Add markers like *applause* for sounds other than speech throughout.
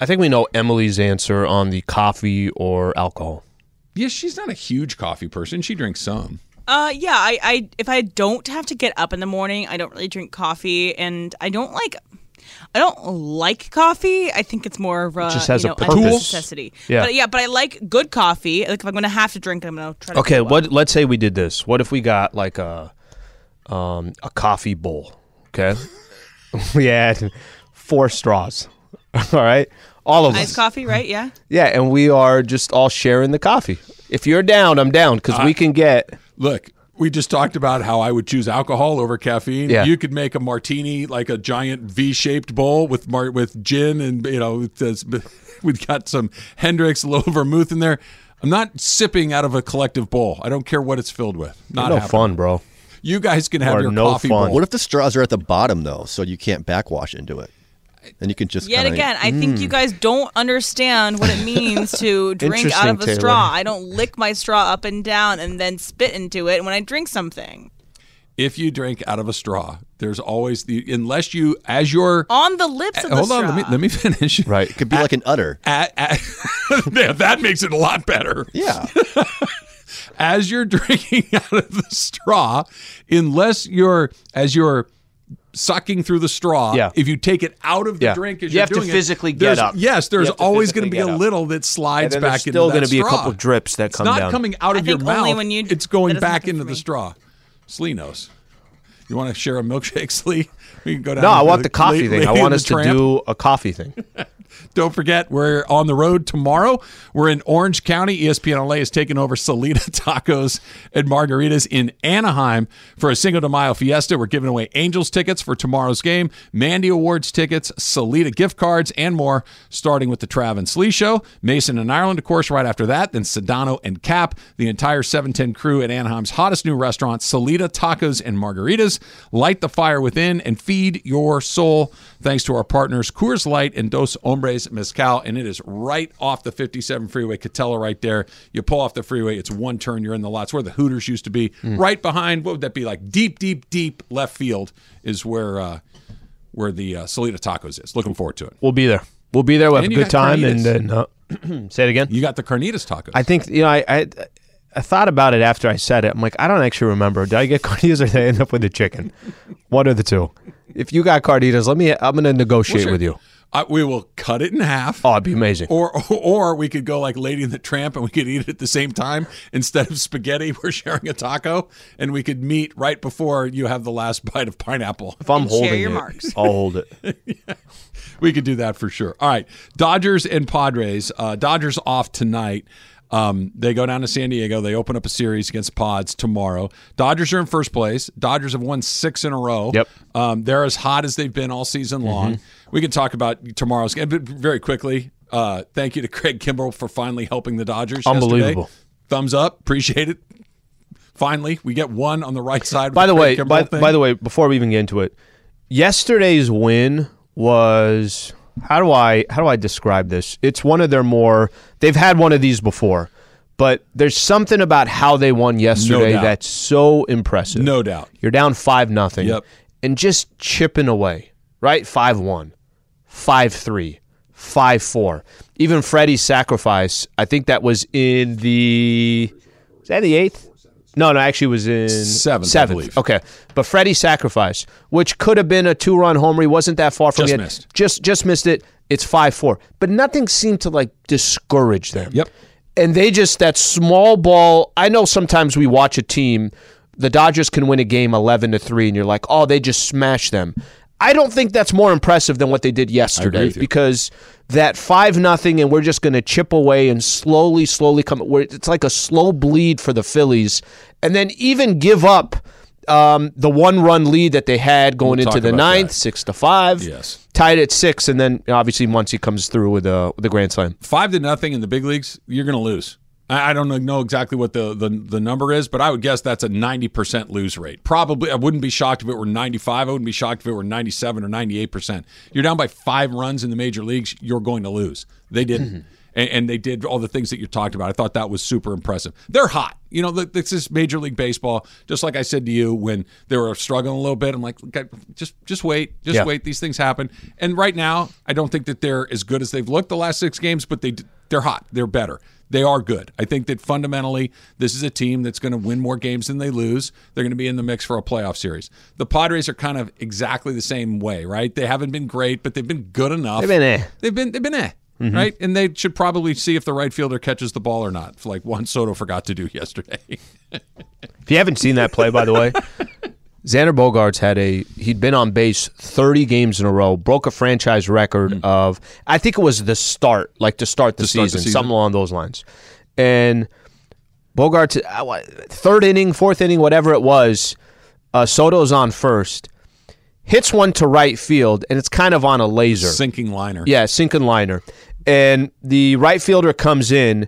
I think we know Emily's answer on the coffee or alcohol. Yeah, she's not a huge coffee person. She drinks some. Uh, yeah, I, I, if I don't have to get up in the morning, I don't really drink coffee, and I don't like, I don't like coffee. I think it's more of a, just has you a know, purpose. necessity. Yeah. But yeah, but I like good coffee. Like if I'm gonna have to drink it, I'm gonna try to. Okay, do well. what? Let's say we did this. What if we got like a, um, a coffee bowl? Okay, *laughs* we had four straws. *laughs* All right, all of Iced us. coffee, right? Yeah. Yeah, and we are just all sharing the coffee. If you're down, I'm down because we can get. Look, we just talked about how I would choose alcohol over caffeine. Yeah. You could make a martini like a giant V-shaped bowl with mar- with gin and you know with this, *laughs* we've got some Hendrick's, a little vermouth in there. I'm not sipping out of a collective bowl. I don't care what it's filled with. Not no happening. fun, bro. You guys can have Or your no coffee fun. bowl. What if the straws are at the bottom though, so you can't backwash into it? And you can just Yet kinda- again, I think you mm. guys don't understand what it *laughs* means to drink out of a Taylor. straw. I don't lick my straw up and down and then spit into it when I drink something. if you drink out of a straw, there's always the unless you as you're On the lips of the hold straw. on, let me let me finish. Right. It could be like an udder. At, at, *laughs* yeah, that makes it a lot better. Yeah. *laughs* as you're drinking out of the straw, unless you're as you're sucking through the straw. Yeah. If you take it out of the Yeah. drink, as You you're have to doing it, physically get up. Yes, there's You have to always going to be a little that slides And then back there's into still gonna be a couple drips that It's come not down. coming out I of your think only mouth. when you- it's going back into the straw. Slee knows. You want to share a milkshake, *laughs* Slee? We can go down. No, I want the coffee Lady- thing. I want us to do a coffee thing. *laughs* Don't forget, we're on the road tomorrow. We're in Orange County. ESPN LA is taking over Salida *laughs* Tacos and Margaritas in Anaheim for a Cinco de Mayo fiesta. We're giving away Angels tickets for tomorrow's game, Mandy Awards tickets, Salida gift cards, and more, starting with the Trav and Slee Show. Mason and Ireland, of course, right after that. Then Sedano and Cap, the entire 710 crew at Anaheim's hottest new restaurant, Salida Tacos and Margaritas. Light the fire within and feed your soul. Thanks to our partners, Coors Light and Dos Hombres Mezcal. And it is right off the 57 freeway, Katella right there. You pull off the freeway, it's one turn, you're in the lots where the Hooters used to be. Right behind, what would that be like? Deep, deep, deep left field is where uh, where the uh, Salida Tacos is. Looking forward to it. We'll be there. We'll be there. We'll have a good time. And carnitas. then uh, *clears throat* say it again. You got the Carnitas Tacos. I think you know. I, I I thought about it after I said it. I'm like, I don't actually remember. Did I get *laughs* carnitas or did I end up with the chicken? One of the two. If you got carnitas, let me. I'm going to negotiate sure. with you. Uh, we will cut it in half. Oh, it'd be amazing. Or, or we could go like Lady and the Tramp and we could eat it at the same time instead of spaghetti. *laughs* We're sharing a taco, and we could meet right before you have the last bite of pineapple. If I'm And share holding your it, marks. I'll hold it. *laughs* We could do that for sure. All right, Dodgers and Padres. Uh, Dodgers off tonight. Um, they go down to San Diego. They open up a series against Pods tomorrow. Dodgers are in first place. Dodgers have won six in a row. Yep. Um, they're as hot as they've been all season long. We can talk about tomorrow's game but very quickly. Uh, thank you to Craig Kimbrel for finally helping the Dodgers. Unbelievable. Yesterday. Thumbs up. Appreciate it. Finally, we get one on the right side. By the way, by, by the way, before we even get into it, yesterday's win was how do I how do I describe this? It's one of their more they've had one of these before, but there's something about how they won yesterday doubt. that's so impressive. no doubt. You're down five nothing. Yep. And just chipping away, right? Five one, five three, five four. Even Freddie's sacrifice, I think that was in the was that the eighth? No, no, actually it was in Seventh, Seventh. Okay. But Freddie's sacrifice, which could have been a two run homer, he wasn't that far from Just it. missed. Just just missed it. It's five four. But nothing seemed to like discourage them. Yep. And they just that small ball. I know sometimes we watch a team, the Dodgers can win a game eleven to three, and you're like, oh, they just smashed them. I don't think that's more impressive than what they did yesterday because that five nothing, and we're just going to chip away and slowly, slowly come. Where it's like a slow bleed for the Phillies, and then even give up um, the one run lead that they had going We'll into the ninth, that. six to five. Yes. Tied at six, and then obviously Muncy comes through with a with a grand slam. five to nothing in the big leagues, you're going to lose. I I don't know- exactly what the, the the number is, but I would guess that's a 90% lose rate. Probably, I wouldn't be shocked if it were 95. I wouldn't be shocked if it were 97 or 98%. You're down by five runs in the major leagues, you're going to lose. They didn't. Mm-hmm. And, and they did all the things that you talked about. I thought that was super impressive. They're hot. You know, this is Major League Baseball. Just like I said to you when they were struggling a little bit, I'm like, just just wait, just Yeah. wait. These things happen. And right now, I don't think that they're as good as they've looked the last six games, but they they're hot. They're better. They are good. I think that fundamentally, this is a team that's going to win more games than they lose. They're going to be in the mix for a playoff series. The Padres are kind of exactly the same way, right? They haven't been great, but they've been good enough. They've been eh. They've been they've been eh. Mm-hmm. Right, and they should probably see if the right fielder catches the ball or not, like Juan Soto forgot to do yesterday. *laughs* If you haven't seen that play, by the way, *laughs* Xander Bogaerts had a he'd been on base 30 games in a row, broke a franchise record of I think it was the start, like to start the, To start the season, season. something along those lines. And Bogaerts, uh, third inning, fourth inning, whatever it was, uh, Soto's on first, hits one to right field, and it's kind of on a laser. Sinking liner. Yeah, sinking liner. And the right fielder comes in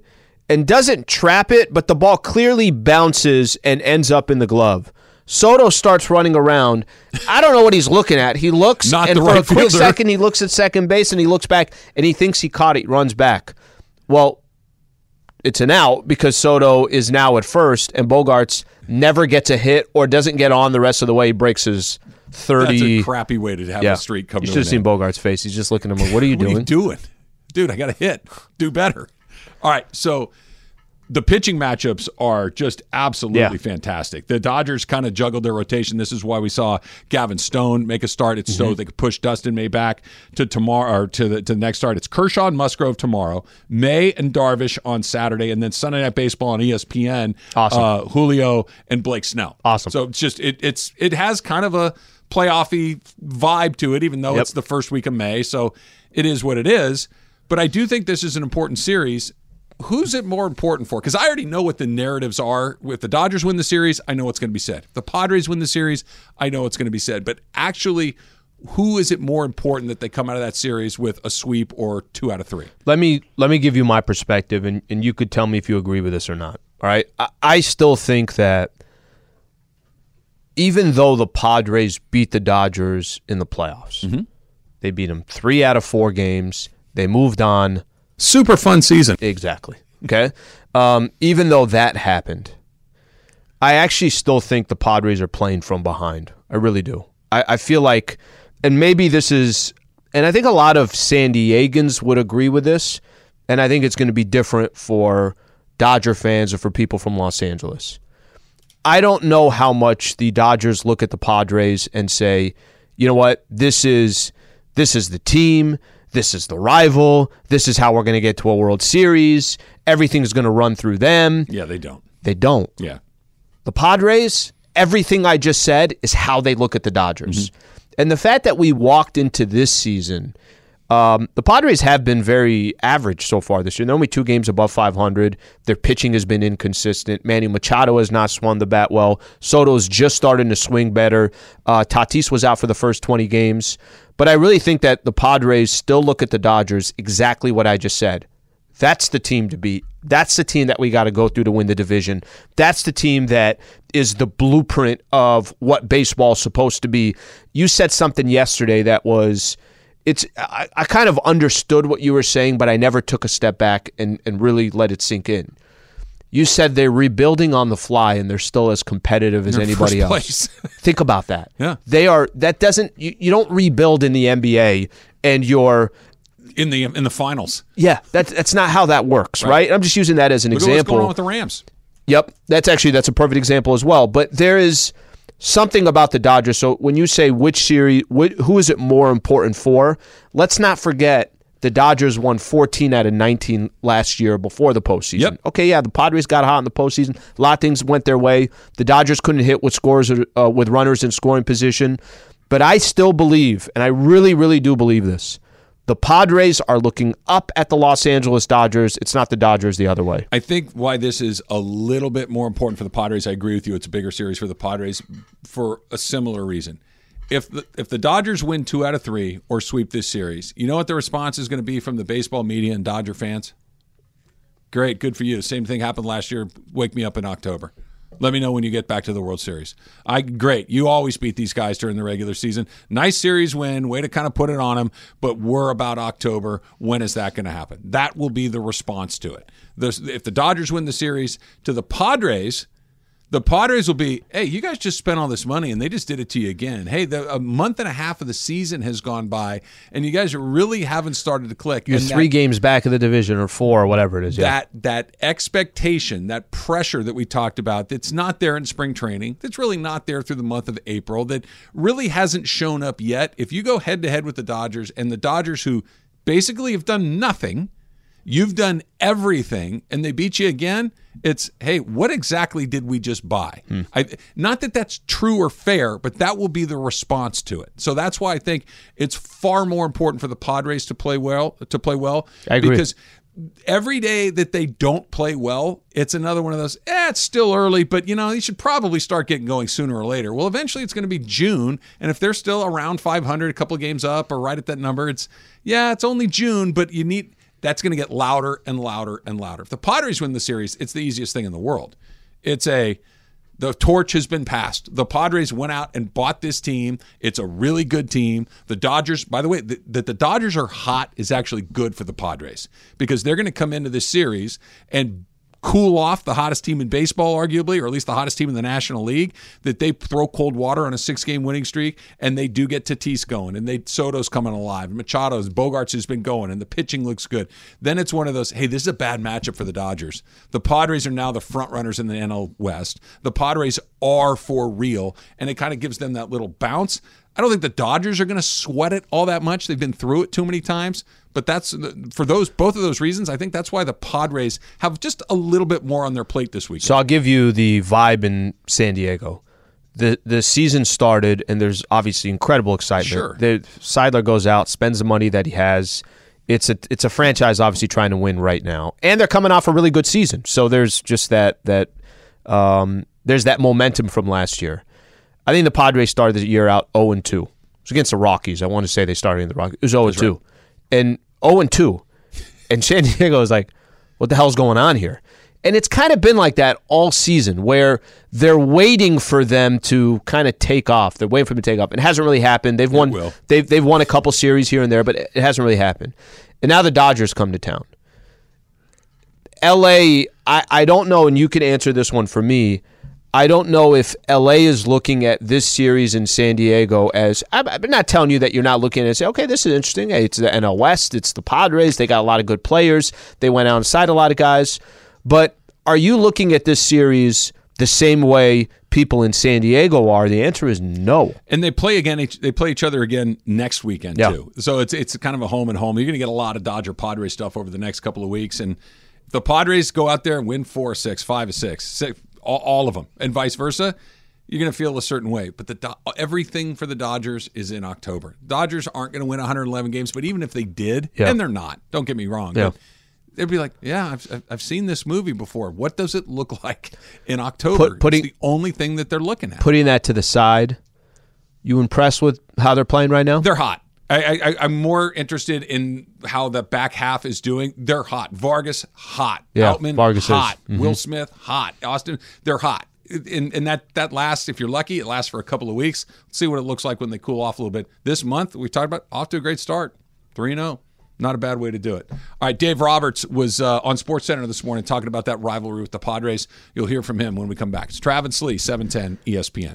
and doesn't trap it, but the ball clearly bounces and ends up in the glove. Soto starts running around. I don't know what he's looking at. He looks, Not and the for right a quick fielder. second, he looks at second base and he looks back and he thinks he caught it. He runs back. Well, it's an out because Soto is now at first, and Bogaerts never gets a hit or doesn't get on the rest of the way. He breaks his That's thirty. a crappy way to have yeah, a streak come you should have seen end. Bogaerts' face. He's just looking at him like, "What are you *laughs* What doing?" are you doing? Dude, I got a hit. Do better. All right. So the pitching matchups are just absolutely Yeah. fantastic. The Dodgers kind of juggled their rotation. This is why we saw Gavin Stone make a start. It's Mm-hmm. so they could push Dustin May back to tomorrow or to the to the next start. It's Kershaw and Musgrove tomorrow, May and Darvish on Saturday, and then Sunday Night Baseball on ESPN. Awesome. Uh, Julio and Blake Snell. Awesome. So it's just it, it's it has kind of a playoffy vibe to it, even though Yep. it's the first week of May. So it is what it is. But I do think this is an important series. Who's it more important for? Because I already know what the narratives are. If the Dodgers win the series, I know what's going to be said. If the Padres win the series, I know what's going to be said. But actually, who is it more important that they come out of that series with a sweep or two out of three? let me let me give you my perspective, and, and you could tell me if you agree with this or not. All right, I, I still think that even though the Padres beat the Dodgers in the playoffs, mm-hmm. they beat them three out of four games. They moved on. Super fun season. Exactly. Okay. Um, even though that happened, I actually still think the Padres are playing from behind. I really do. I, I feel like, and maybe this is, and I think a lot of San Diegans would agree with this, and I think it's going to be different for Dodger fans or for people from Los Angeles. I don't know how much the Dodgers look at the Padres and say, you know what, this is this is the team, this is the rival, this is how we're going to get to a World Series. Everything's going to run through them. Yeah, they don't. They don't. Yeah. The Padres, everything I just said is how they look at the Dodgers. Mm-hmm. And the fact that we walked into this season, um, the Padres have been very average so far this year. They're only two games above 500. Their pitching has been inconsistent. Manny Machado has not swung the bat well. Soto's just starting to swing better. Uh, Tatis was out for the first 20 games. But I really think that the Padres still look at the Dodgers exactly what I just said. That's the team to beat. That's the team that we got to go through to win the division. That's the team that is the blueprint of what baseball's supposed to be. You said something yesterday that was it's I, I kind of understood what you were saying, but I never took a step back and, and really let it sink in. You said they're rebuilding on the fly and they're still as competitive as They're anybody else. *laughs* Think about that. Yeah. They are that doesn't you, you don't rebuild in the NBA and you're In the in the finals. yeah, that's that's not how that works, right? I'm just using that as an Look at what's example. going on with the Rams. Yep, that's actually that's a perfect example as well. But there is something about the Dodgers. So when you say which series, wh- who is it more important for? Let's not forget the Dodgers won 14 out of 19 last year before the postseason. Yep. Okay, yeah, the Padres got hot in the postseason. A lot of things went their way. The Dodgers couldn't hit with scores uh, with runners in scoring position. But I still believe, and I really, really do believe this. The Padres are looking up at the Los Angeles Dodgers. It's not the Dodgers the other way. I think why this is a little bit more important for the Padres. I agree with you. It's a bigger series for the Padres for a similar reason. If the if the Dodgers win two out of three or sweep this series, you know what the response is going to be from the baseball media and Dodger fans? Great, good for you. Same thing happened last year. Wake me up in October. Let me know when you get back to the World Series. I great. You always beat these guys during the regular season. Nice series win. Way to kind of put it on them. But we're about October. When is that going to happen? That will be the response to it. The, if the Dodgers win the series to the Padres, the Padres will be, hey, you guys just spent all this money and they just did it to you again. Hey, the, a month and a half of the season has gone by and you guys really haven't started to click. You're And three that- games back of the division or four or whatever it is. Yeah. that that expectation, that pressure that we talked about, that's not there in spring training, that's really not there through the month of April, that really hasn't shown up yet. If you go head to head with the Dodgers and the Dodgers, who basically have done nothing, you've done everything, and they beat you again. It's hey, what exactly did we just buy? I, not that that's true or fair, but that will be the response to it. So that's why I think it's far more important for the Padres to play well. To play well, I agree. because every day that they don't play well, it's another one of those, eh, it's still early, but you know, you should probably start getting going sooner or later. Well, eventually it's going to be June. And if they're still around 500, a couple of games up or right at that number, it's, yeah, it's only June, but you need, that's going to get louder and louder and louder. If the Padres win the series, it's the easiest thing in the world. It's a, the torch has been passed. The Padres went out and bought this team. It's a really good team. The Dodgers, by the way, th- that the Dodgers are hot is actually good for the Padres because they're going to come into this series and cool off the hottest team in baseball, arguably, or at least the hottest team in the National League. That they throw cold water on a six-game winning streak, and they do get Tatis going, and they Soto's coming alive, and Machado's Bogaerts has been going, and the pitching looks good. Then it's one of those, hey, this is a bad matchup for the Dodgers. The Padres are now the front runners in the NL West. The Padres are for real, and it kind of gives them that little bounce. I don't think the Dodgers are going to sweat it all that much. They've been through it too many times. But that's for those both of those reasons. I think that's why the Padres have just a little bit more on their plate this week. So I'll give you the vibe in San Diego. The the season started and there's obviously incredible excitement. Sure. The Seidler goes out, spends the money that he has. It's a it's a franchise obviously trying to win right now. And they're coming off a really good season. So there's just that that um, there's that momentum from last year. I think the Padres started the year out 0 and 2. It was against the Rockies. I want to say they started in the Rockies. It was 0 and 2. And 0 and 2. And San Diego is like, what the hell's going on here? And it's kind of been like that all season where they're waiting for them to kind of take off. They're waiting for them to take off. It hasn't really happened. They've won they've they've won a couple series here and there, but it hasn't really happened. And now the Dodgers come to town. LA, I, I don't know, and you can answer this one for me. I don't know if LA is looking at this series in San Diego as I'm, not telling you that you're not looking at it and say, okay, this is interesting. Hey, it's the NL West, it's the Padres, they got a lot of good players, they went out and signed a lot of guys. But are you looking at this series the same way people in San Diego are? The answer is no. and they play again. each- They play each other again next weekend Yeah. too. So it's it's kind of a home and home. You're going to get a lot of Dodger Padres stuff over the next couple of weeks, and if the Padres go out there and win four or or six, six all, all of them, and vice versa. You're going to feel a certain way, but the Do- everything for the Dodgers is in October. Dodgers aren't going to win 111 games, but even if they did, Yeah. and they're not, don't get me wrong. yeah. they'd be like, yeah, I've, I've- I've seen this movie before. What does it look *laughs* like in October? Put- putting- it's the only thing that they're looking at. Putting that to the side, you impressed with how they're playing right now? They're hot. I, I, I'm more interested in how the back half is doing. They're hot. Vargas, hot. Yeah, Outman, Vargas hot. Mhm. Will Smith, hot. Austin, they're hot. And, and that that lasts. If you're lucky, it lasts for a couple of weeks. Let's see what it looks like when they cool off a little bit. This month we talked about off to a great start, three and zero. Not a bad way to do it. All right, Dave Roberts was uh, on Sports Center this morning talking about that rivalry with the Padres. You'll hear from him when we come back. It's Travis Lee, E 710 ESPN.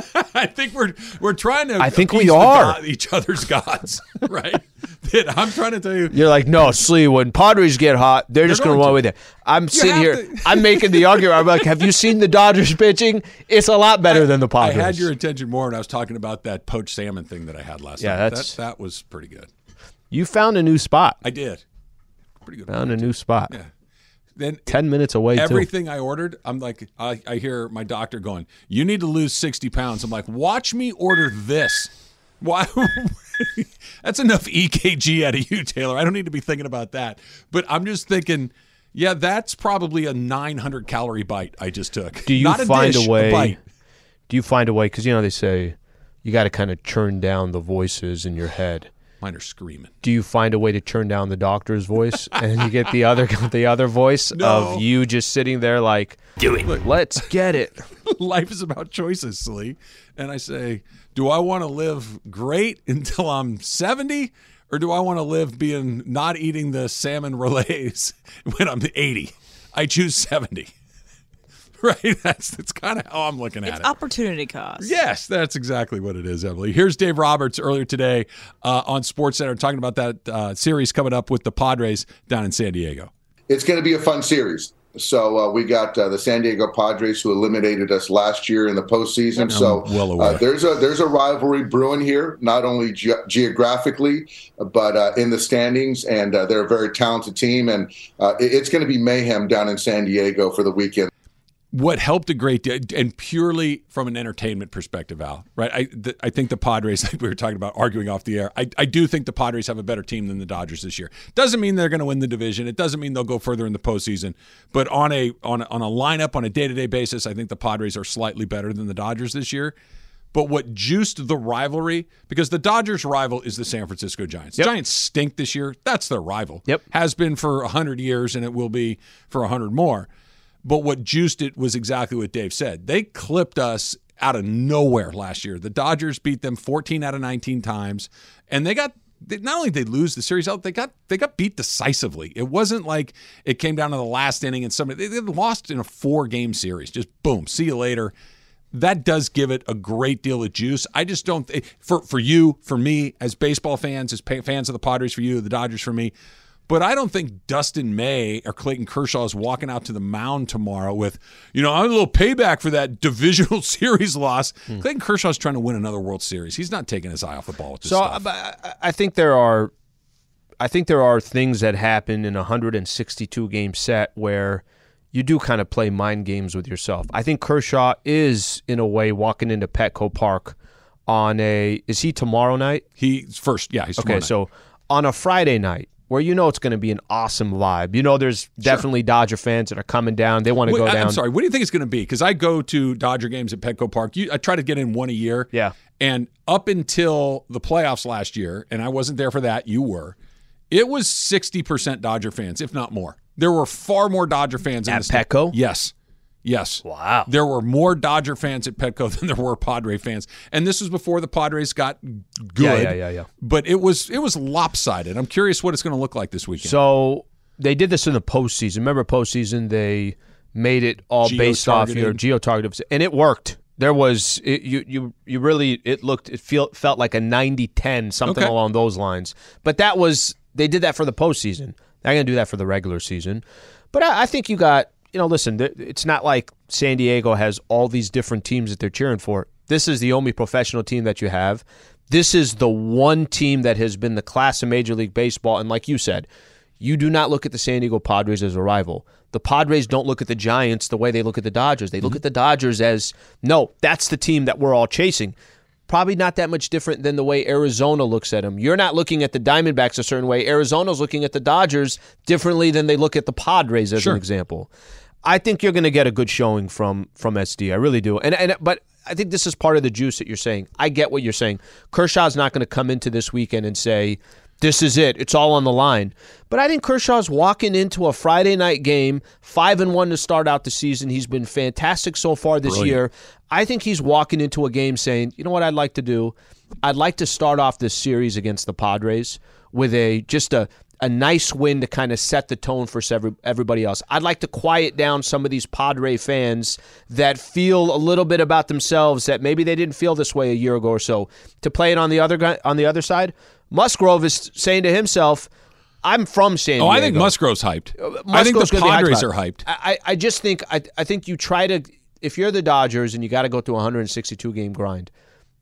*laughs* I think we're we're trying to. I think we are. god- each other's gods, *laughs* right? That I'm trying to tell you. You're like, no, Slee, when Padres get hot, they're just going to run with it. I'm sitting here, to- *laughs* I'm making the argument. I'm like, have you seen the Dodgers pitching? It's a lot better than the Padres. I had your attention more when I was talking about that poached salmon thing that I had last Yeah, night. that's- that that was pretty good. you found a new spot. I did. Pretty good. Found a new spot. Yeah. Then 10 minutes away, too. everything I ordered, I'm like, I, I hear my doctor going, "You need to lose 60 pounds." I'm like, "Watch me order this." Why? *laughs* That's enough EKG out of you, Taylor. I don't need to be thinking about that. But I'm just thinking, yeah, that's probably a 900 calorie bite I just took. Do you Not a find dish, a way? bite. do you find a way? Because, you know, they say you got to kind of churn down the voices in your head. Mine are screaming. Do you find a way to turn down the doctor's voice *laughs* and you get the other *laughs* the other voice No. of you just sitting there like, do it. Let's get it. *laughs* Life is about choices, Slee. And I say, do I want to live great until I'm 70? Or do I want to live being not eating the salmon relays when I'm 80? I choose 70. *laughs* Right? That's that's kind of how I'm looking at It's it. opportunity cost. Yes, that's exactly what it is, Emily. Here's Dave Roberts earlier today uh, on Sports Center talking about that uh, series coming up with the Padres down in San Diego. it's going to be a fun series. So uh, we got uh, the San Diego Padres who eliminated us last year in the postseason. so well aware. uh, there's a there's a rivalry brewing here, not only ge- geographically, but uh, in the standings. And uh, they're a very talented team, and uh, it- it's going to be mayhem down in San Diego for the weekend. What helped a great deal, and purely from an entertainment perspective, Al, right? I th- I think the Padres, *laughs* like we were talking about arguing off the air, I, I do think the Padres have a better team than the Dodgers this year. Doesn't mean they're going to win the division. It doesn't mean they'll go further in the postseason. But on a on a, on a lineup on a day to day basis, I think the Padres are slightly better than the Dodgers this year. But what juiced the rivalry, because the Dodgers' rival is the San Francisco Giants. Yep. Giants stink this year. That's their rival. Yep. Has been for 100 years, and it will be for 100 more. But what juiced it was exactly what Dave said. They clipped us out of nowhere last year. The Dodgers beat them 14 out of 19 times, and they got they, not only did they lose the series out, they got they got beat decisively. It wasn't like it came down to the last inning and somebody they, they lost in a four game series. Just boom, see you later. That does give it a great deal of juice. I just don't eh, for for you, for me, as baseball fans, as fans of the Padres, for you, the Dodgers, for me. But I don't think Dustin May or Clayton Kershaw is walking out to the mound tomorrow with, you know, I'm a little payback for that divisional *laughs* series loss. Hmm. Clayton Kershaw's trying to win another World Series. He's not taking his eye off the ball with this So stuff. I, I- I think there are, I think there are things that happen in a 162 game set where you do kind of play mind games with yourself. I think Kershaw is in a way walking into Petco Park on a. Is he tomorrow night? He's first. Yeah, he's Okay, night. so on a Friday night where you know it's going to be an awesome vibe. You know, there's definitely Dodger fans that are coming down. They want to Wait, go I- down. I'm sorry. What do you think it's going to be? Because I go to Dodger games at Petco Park. You, I try to get in one a year. Yeah. And up until the playoffs last year, and I wasn't there for that, you were. It was 60% Dodger fans, if not more. There were far more Dodger fans in At the sta- Petco? Yes. Yes. Wow. There were more Dodger fans at Petco *laughs* than there were Padre fans. And this was before the Padres got good. Yeah, yeah, yeah, yeah. But it was it was lopsided. I'm curious what it's going to look like this weekend. So they did this in the postseason. Remember postseason? They made it all based off your Geo-targeted. and it worked. There was it, you you you really it looked it feel, felt like a 90-10, something Okay. along those lines. But that was they did that for the postseason. They're going to do that for the regular season. But I, I think you got you know listen. It's not like San Diego has all these different teams that they're cheering for. This is the only professional team that you have. This is the one team that has been the class of Major League Baseball, and like you said, you do not look at the San Diego Padres as a rival. The Padres don't look at the Giants the way they look at the Dodgers. They look mm-hmm. at the Dodgers as no, that's the team that we're all chasing. probably not that much different than the way Arizona looks at them. You're not looking at the Diamondbacks a certain way. Arizona's looking at the Dodgers differently than they look at the Padres, as Sure. an example. I think you're going to get a good showing from from SD. I really do. And and but I think this is part of the juice that you're saying. I get what you're saying. Kershaw's not going to come into this weekend and say, "This is it. It's all on the line." But I think Kershaw's walking into a Friday night game, five and one to start out the season. He's been fantastic so far this Brilliant. year. I think he's walking into a game saying, "You know what? I'd like to do. I'd like to start off this series against the Padres with a just a." A nice win to kind of set the tone for everybody else. I'd like to quiet down some of these Padre fans that feel a little bit about themselves that maybe they didn't feel this way a year ago or so. To play it on the other on the other side, Musgrove is saying to himself, "I'm from San Diego." Oh, I think Musgrove's hyped. Uh, I think the Padres are hyped. I, I just think I, I think you try to if you're the Dodgers and you got to go through a 162 game grind,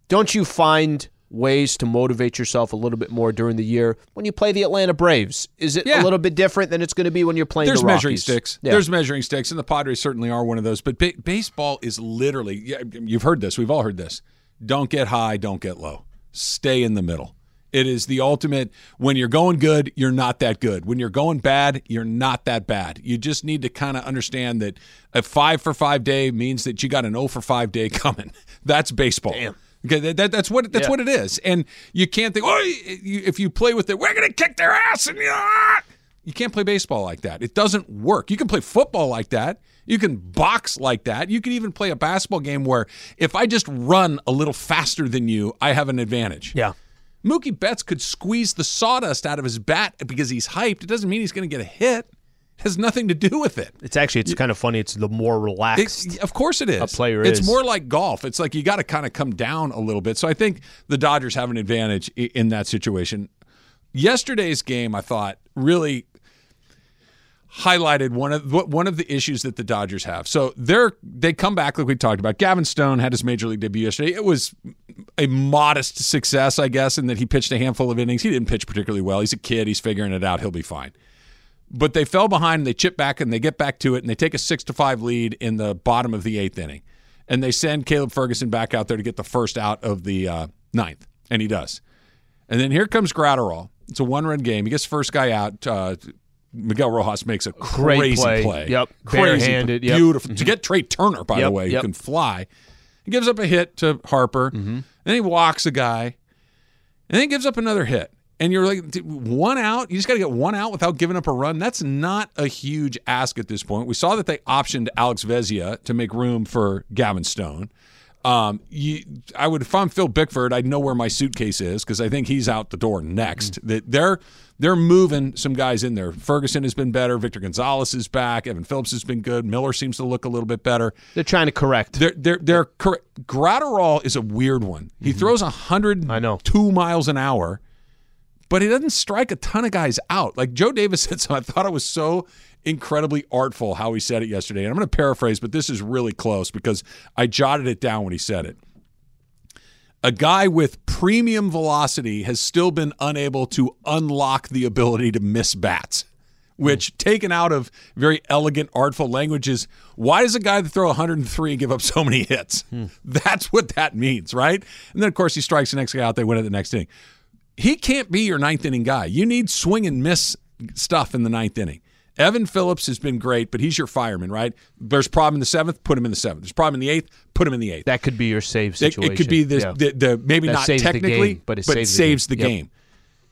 don't you find ways to motivate yourself a little bit more during the year when you play the Atlanta Braves? Is it Yeah. a little bit different than it's going to be when you're playing There's the measuring sticks. Yeah. There's measuring sticks, and the Padres certainly are one of those. But ba- baseball is literally, you've heard this. We've all heard this. Don't get high, don't get low. Stay in the middle. It is the ultimate. When you're going good, you're not that good. When you're going bad, you're not that bad. You just need to kind of understand that a five for five day means that you got an 0 for five day *laughs* coming. That's baseball. Damn. Okay, that, that- that's what that's Yeah. what it is, and you can't think. Oh, you, if you play with it, we're gonna kick their ass, and you ah!" you can't play baseball like that. It doesn't work. You can play football like that. You can box like that. You can even play a basketball game where if I just run a little faster than you, I have an advantage. Yeah. Mookie Betts could squeeze the sawdust out of his bat because he's hyped. It doesn't mean he's going to get a hit. Has nothing to do with it. It's actually it's kind of funny. It's the more relaxed. It- of course it is. a player It's is. more like golf. It's like you got to kind of come down a little bit. So I think the Dodgers have an advantage in that situation. Yesterday's game, I thought, really highlighted one of one of the issues that the Dodgers have. So they're they come back like we talked about. Gavin Stone had his major league debut yesterday. It was a modest success, I guess, in that he pitched a handful of innings. He didn't pitch particularly well. He's a kid. He's figuring it out. He'll be fine but they fell behind and they chip back and they get back to it and they take a six to five lead in the bottom of the eighth inning. And they send caleb ferguson back out there to get the first out of the uh, ninth and he does. And then here comes graterol. It's a one run game. He gets the first guy out. Uh, miguel rojas makes a Great crazy play. play, Yep. crazy. Yep. beautiful. To get trey turner by the Yep. way who can fly. He gives up a hit to harper. And then he walks a guy. And then he gives up another hit. And you're like, one out? You just got to get one out without giving up a run? That's not a huge ask at this point. We saw that they optioned Alex Vesia to make room for Gavin Stone. Um, you, I would, if I'm Phil Bickford, I'd know where my suitcase is because I think he's out the door next. That they're they're moving some guys in there. Ferguson has been better. Victor Gonzalez is back. Evan Phillips has been good. Miller seems to look a little bit better. They're trying to correct. They're they're they're correct. Graterol is a weird one. He throws a hundred Mm-hmm. I know. two miles an hour, but he doesn't strike a ton of guys out. Like Joe Davis *laughs* said, so I thought it was so incredibly artful how he said it yesterday. And I'm going to paraphrase, but this is really close because I jotted it down when he said it. A guy with premium velocity has still been unable to unlock the ability to miss bats which hmm. taken out of very elegant, artful languages, why does a guy that throw 103 give up so many hits? Hmm. That's what that means, right? And then, of course, he strikes the next guy out. They win at the next inning. He can't be your ninth inning guy. You need swing and miss stuff in the ninth inning. Evan Phillips has been great, but he's your fireman, right? There's problem in the seventh, put him in the seventh. There's problem in the eighth, put him in the eighth. that could be your save situation. it could be this, Yeah. the, the maybe That not saves the technically, game, but it but saves it the saves game. the Yep.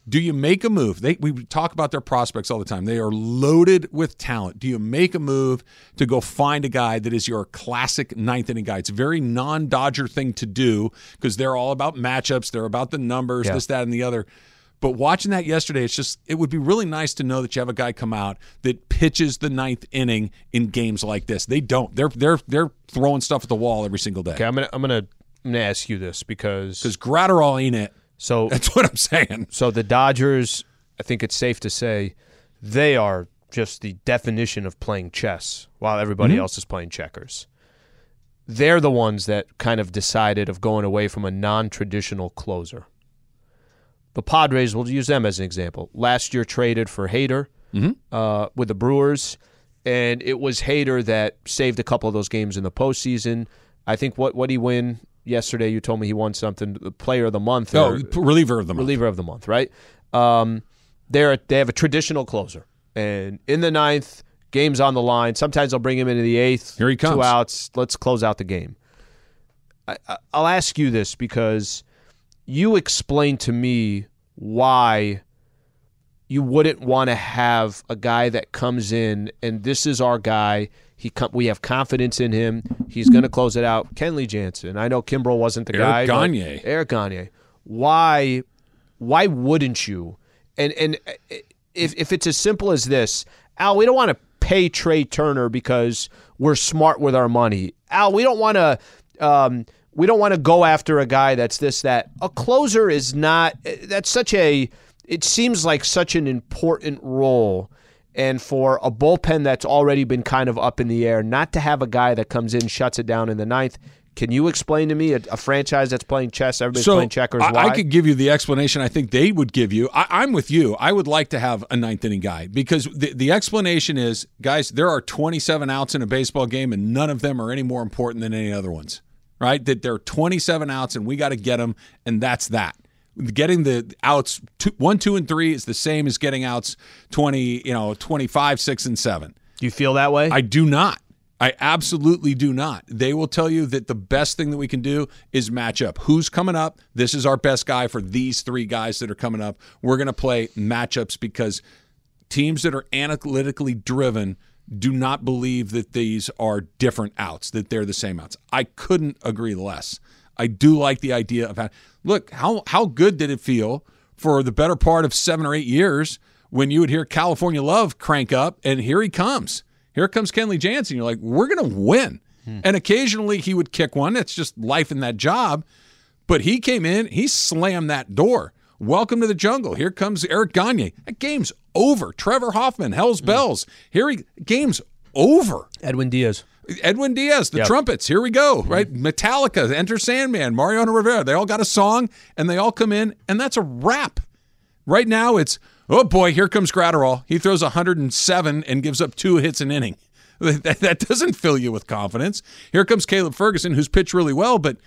Do you make a move? They we talk about their prospects all the time. They are loaded with talent. Do you make a move to go find a guy that is your classic ninth inning guy? It's a very non-Dodger thing to do because they're all about matchups. They're about the numbers, Yeah. this, that, and the other. But watching that yesterday, it's just it would be really nice to know that you have a guy come out that pitches the ninth inning in games like this. They don't. They're they're they're throwing stuff at the wall every single day. Okay, I'm gonna I'm gonna I'm gonna ask you this because Because Graterol ain't it. So *laughs* That's what I'm saying. so the Dodgers. I think it's safe to say they are just the definition of playing chess while everybody Mm-hmm. else is playing checkers. They're the ones that kind of decided of going away from a non-traditional closer. The Padres, we'll use them as an example. Last year traded for Hader uh, with the Brewers, and it was Hader that saved a couple of those games in the postseason. I think what what he win yesterday. You told me he won something, the player of the month. Oh, reliever of the month. reliever of the month, right? Um, they're they have a traditional closer, and in the ninth, game's on the line. Sometimes they'll bring him into the eighth. Here he comes. Two outs. Let's close out the game. I, I, I'll ask you this because you explained to me why you wouldn't want to have a guy that comes in and this is our guy. He com- we have confidence in him. He's going to close it out. Kenley Jansen. I know Kimbrel wasn't the Eric guy. Gagne. Eric Gagne. Why? Why wouldn't you? And and if if it's as simple as this, Al, we don't want to pay Trey Turner because we're smart with our money. Al, we don't want to. Um, we don't want to go after a guy that's this that. A closer is not. That's such a. It seems like such an important role. And for a bullpen that's already been kind of up in the air, not to have a guy that comes in, shuts it down in the ninth. Can you explain to me a, a franchise that's playing chess, everybody's so playing checkers? I? I could give you the explanation I think they would give you. I, I'm with you. I would like to have a ninth inning guy because the, the explanation is, guys, there are 27 outs in a baseball game, and none of them are any more important than any other ones, right? That there are 27 outs, and we got to get them, and that's that. Getting the outs two, one, two, and three is the same as getting outs 20, you know, 25, six, and seven. Do you feel that way? I do not. I absolutely do not. They will tell you that the best thing that we can do is match up. Who's coming up? This is our best guy for these three guys that are coming up. We're going to play matchups because teams that are analytically driven do not believe that these are different outs, that they're the same outs. I couldn't agree less. I do like the idea of how, look, how how good did it feel for the better part of seven or eight years when you would hear California Love crank up and here he comes. Here comes Kenley Jansen. You're like, we're gonna win. Hmm. And occasionally he would kick one. It's just life in that job. But he came in, he slammed that door. Welcome to the jungle. Here comes Eric Gagne. That game's over. Trevor Hoffman, Hell's hmm. Bells. Here he game's over. Edwin Diaz. Edwin Diaz, the Yep. trumpets. Here we go. Mm-hmm. Right, Metallica, Enter Sandman, Mariano Rivera. They all got a song, and they all come in, and that's a wrap. Right now, it's oh boy, here comes Graterol. He throws 107 and gives up two hits an inning. *laughs* That, that doesn't fill you with confidence. Here comes Caleb Ferguson, who's pitched really well, but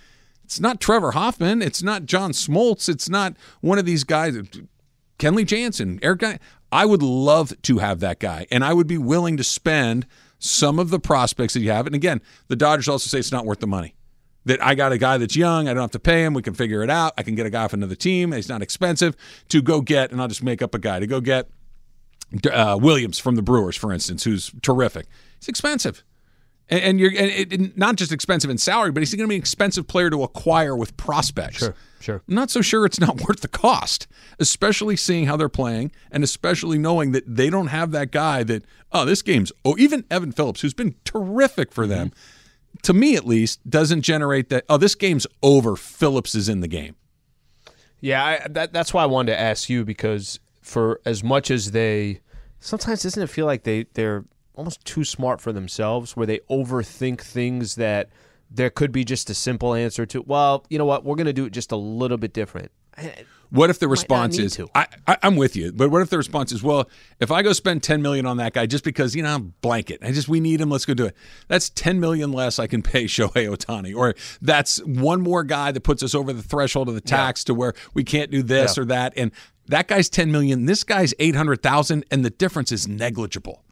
it's not Trevor Hoffman. It's not John Smoltz. It's not one of these guys. Kenley Jansen, Eric. Guy. I would love to have that guy, and I would be willing to spend some of the prospects that you have. And again, the Dodgers also say it's not worth the money. That I got a guy that's young, I don't have to pay him. We can figure it out. I can get a guy off another team. He's not expensive to go get, and I'll just make up a guy to go get uh, Williams from the Brewers, for instance, who's terrific. It's expensive. And, and you're and it, and not just expensive in salary, but he's going to be an expensive player to acquire with prospects. Sure, sure. I'm not so sure it's not *laughs* worth the cost, especially seeing how they're playing and especially knowing that they don't have that guy that, oh, this game's, oh, even Evan Phillips, who's been terrific for them, mm-hmm. to me at least, doesn't generate that, oh, this game's over. Phillips is in the game. Yeah, I, that, that's why I wanted to ask you because for as much as they, sometimes doesn't it feel like they they're almost too smart for themselves, where they overthink things that there could be just a simple answer to. Well, you know what, we're going to do it just a little bit different. What if the response is. I, I, I'm with you, but what if the response is, well, if I go spend 10 million on that guy just because you know blanket, I just we need him, let's go do it. That's 10 million less I can pay *laughs* Shohei Ohtani, or that's one more guy that puts us over the threshold of the tax to where we can't do this Yeah. or that, and that guy's 10 million, this guy's 800,000, and the difference is negligible.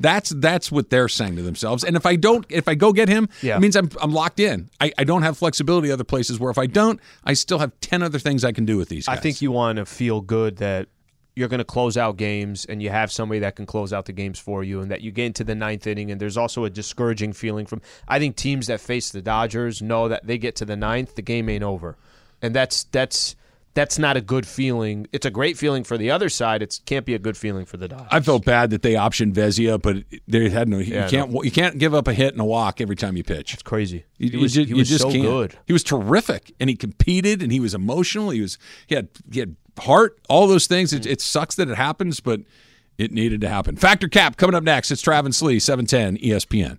That's that's what they're saying to themselves. And if I don't, if I go get him, Yeah. it means I'm I'm locked in. I, I don't have flexibility other places where if I don't, I still have ten other things I can do with these guys. I think you want to feel good that you're going to close out games and you have somebody that can close out the games for you and that you get into the ninth inning and there's also a discouraging feeling from I think teams that face the Dodgers know that they get to the ninth, the game ain't over. And that's that's that's not a good feeling. It's a great feeling for the other side. It can't be a good feeling for the Dodgers. I felt bad that they optioned Vesia, but they had no. Yeah, you can't you can't give up a hit and a walk every time you pitch. It's crazy. You, he was, ju- he you was just so can't. good. He was terrific, and he competed, and he was emotional. He was he had he had heart. All those things. It, it sucks that it happens, but it needed to happen. Fact or Cap coming up next. It's Travis Lee, seven ten ESPN.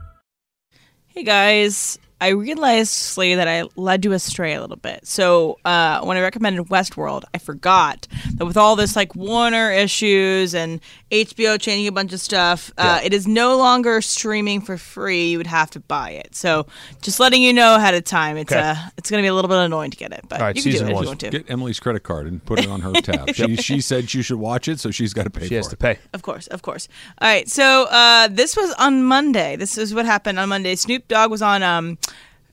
Hey guys, I realized that I led you astray a little bit. So uh, when I recommended Westworld, I forgot that with all this like Warner issues and HBO changing a bunch of stuff, uh, it is no longer streaming for free. You would have to buy it. So just letting you know ahead of time, it's Okay. uh, it's going to be a little bit annoying to get it, but All right, you can do season it if one. you want to. Get Emily's credit card and put it on her *laughs* tab. she, she said she should watch it, so she's got to pay She for has it. to pay. Of course, of course. All right, so uh, this was on Monday. This is what happened on Monday. Snoop Dogg was on um,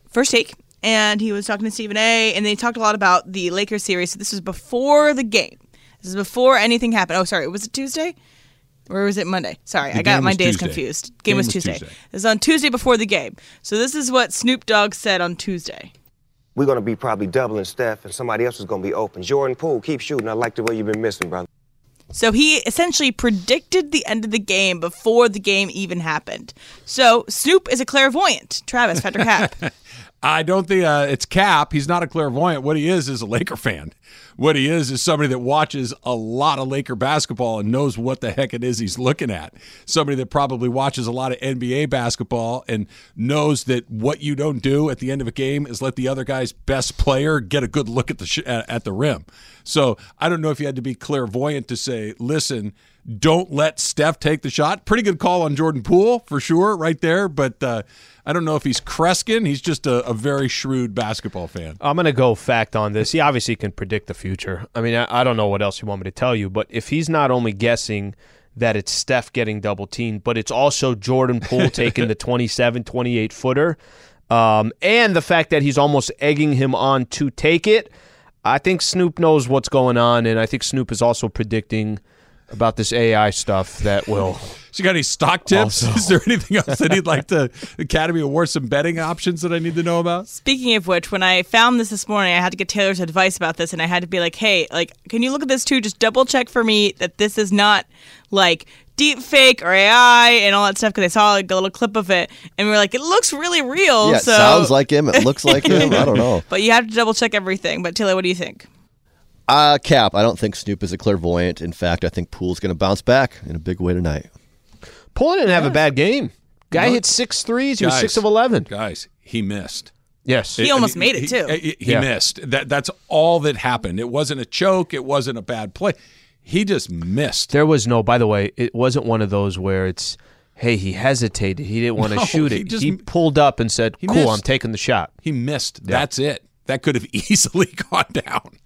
First Take, and he was talking to Stephen A. And they talked a lot about the Lakers series. So this was before the game. This is before anything happened. Oh, sorry, was it Tuesday? Or was it Monday? Sorry, The I got my days Tuesday. confused. Game, Game was, was Tuesday. Tuesday. This is on Tuesday before the game. So this is what Snoop Dogg said on Tuesday. We're gonna be probably doubling Steph, and somebody else is gonna be open. Jordan Poole, keep shooting. I like the way you've been missing, brother. So he essentially predicted the end of the game before the game even happened. So Snoop is a clairvoyant. Travis, Fact or Cap. *laughs* I don't think uh, it's Cap. He's not a clairvoyant. What he is is a Laker fan. What he is is somebody that watches a lot of Laker basketball and knows what the heck it is he's looking at. Somebody that probably watches a lot of NBA basketball and knows that what you don't do at the end of a game is let the other guy's best player get a good look at the sh- at at the rim. So I don't know if you had to be clairvoyant to say, listen, don't let Steph take the shot. Pretty good call on Jordan Poole for sure, right there. But uh, I don't know if he's Kreskin. He's just a, a very shrewd basketball fan. I'm going to go fact on this. He obviously can predict the future. I mean, I, I don't know what else you want me to tell you, but if he's not only guessing that it's Steph getting double teamed, but it's also Jordan Poole *laughs* taking the 27, 28 footer, um, and the fact that he's almost egging him on to take it, I think Snoop knows what's going on, and I think Snoop is also predicting about this AI stuff that will. *laughs* So you got any stock tips? Also- Is there anything else that he'd like to Academy Award some betting options that I need to know about? Speaking of which, when I found this this morning, I had to get Taylor's advice about this, and I had to be like, "Hey, like, can you look at this too? Just double check for me that this is not like deep fake or AI and all that stuff." Because I saw like a little clip of it, and we were like, "It looks really real." Yeah, it so, sounds like him. It looks like *laughs* him. I don't know. But you have to double check everything. But Taylor, what do you think? Uh, Cap, I don't think Snoop is a clairvoyant. In fact, I think Poole's going to bounce back in a big way tonight. Poole didn't have a bad game. Guy hit six threes. He was six of 11. Guys, he missed. Yes. He almost made it, too. He, he Yeah. missed. That that's all that happened. It wasn't a choke. It wasn't a bad play. He just missed. There was no, by the way, it wasn't one of those where it's, hey, he hesitated. He didn't want to *laughs* No, shoot he it. just- he pulled up and said, cool, missed. I'm taking the shot. He missed. That's it. That could have *laughs* easily gone down.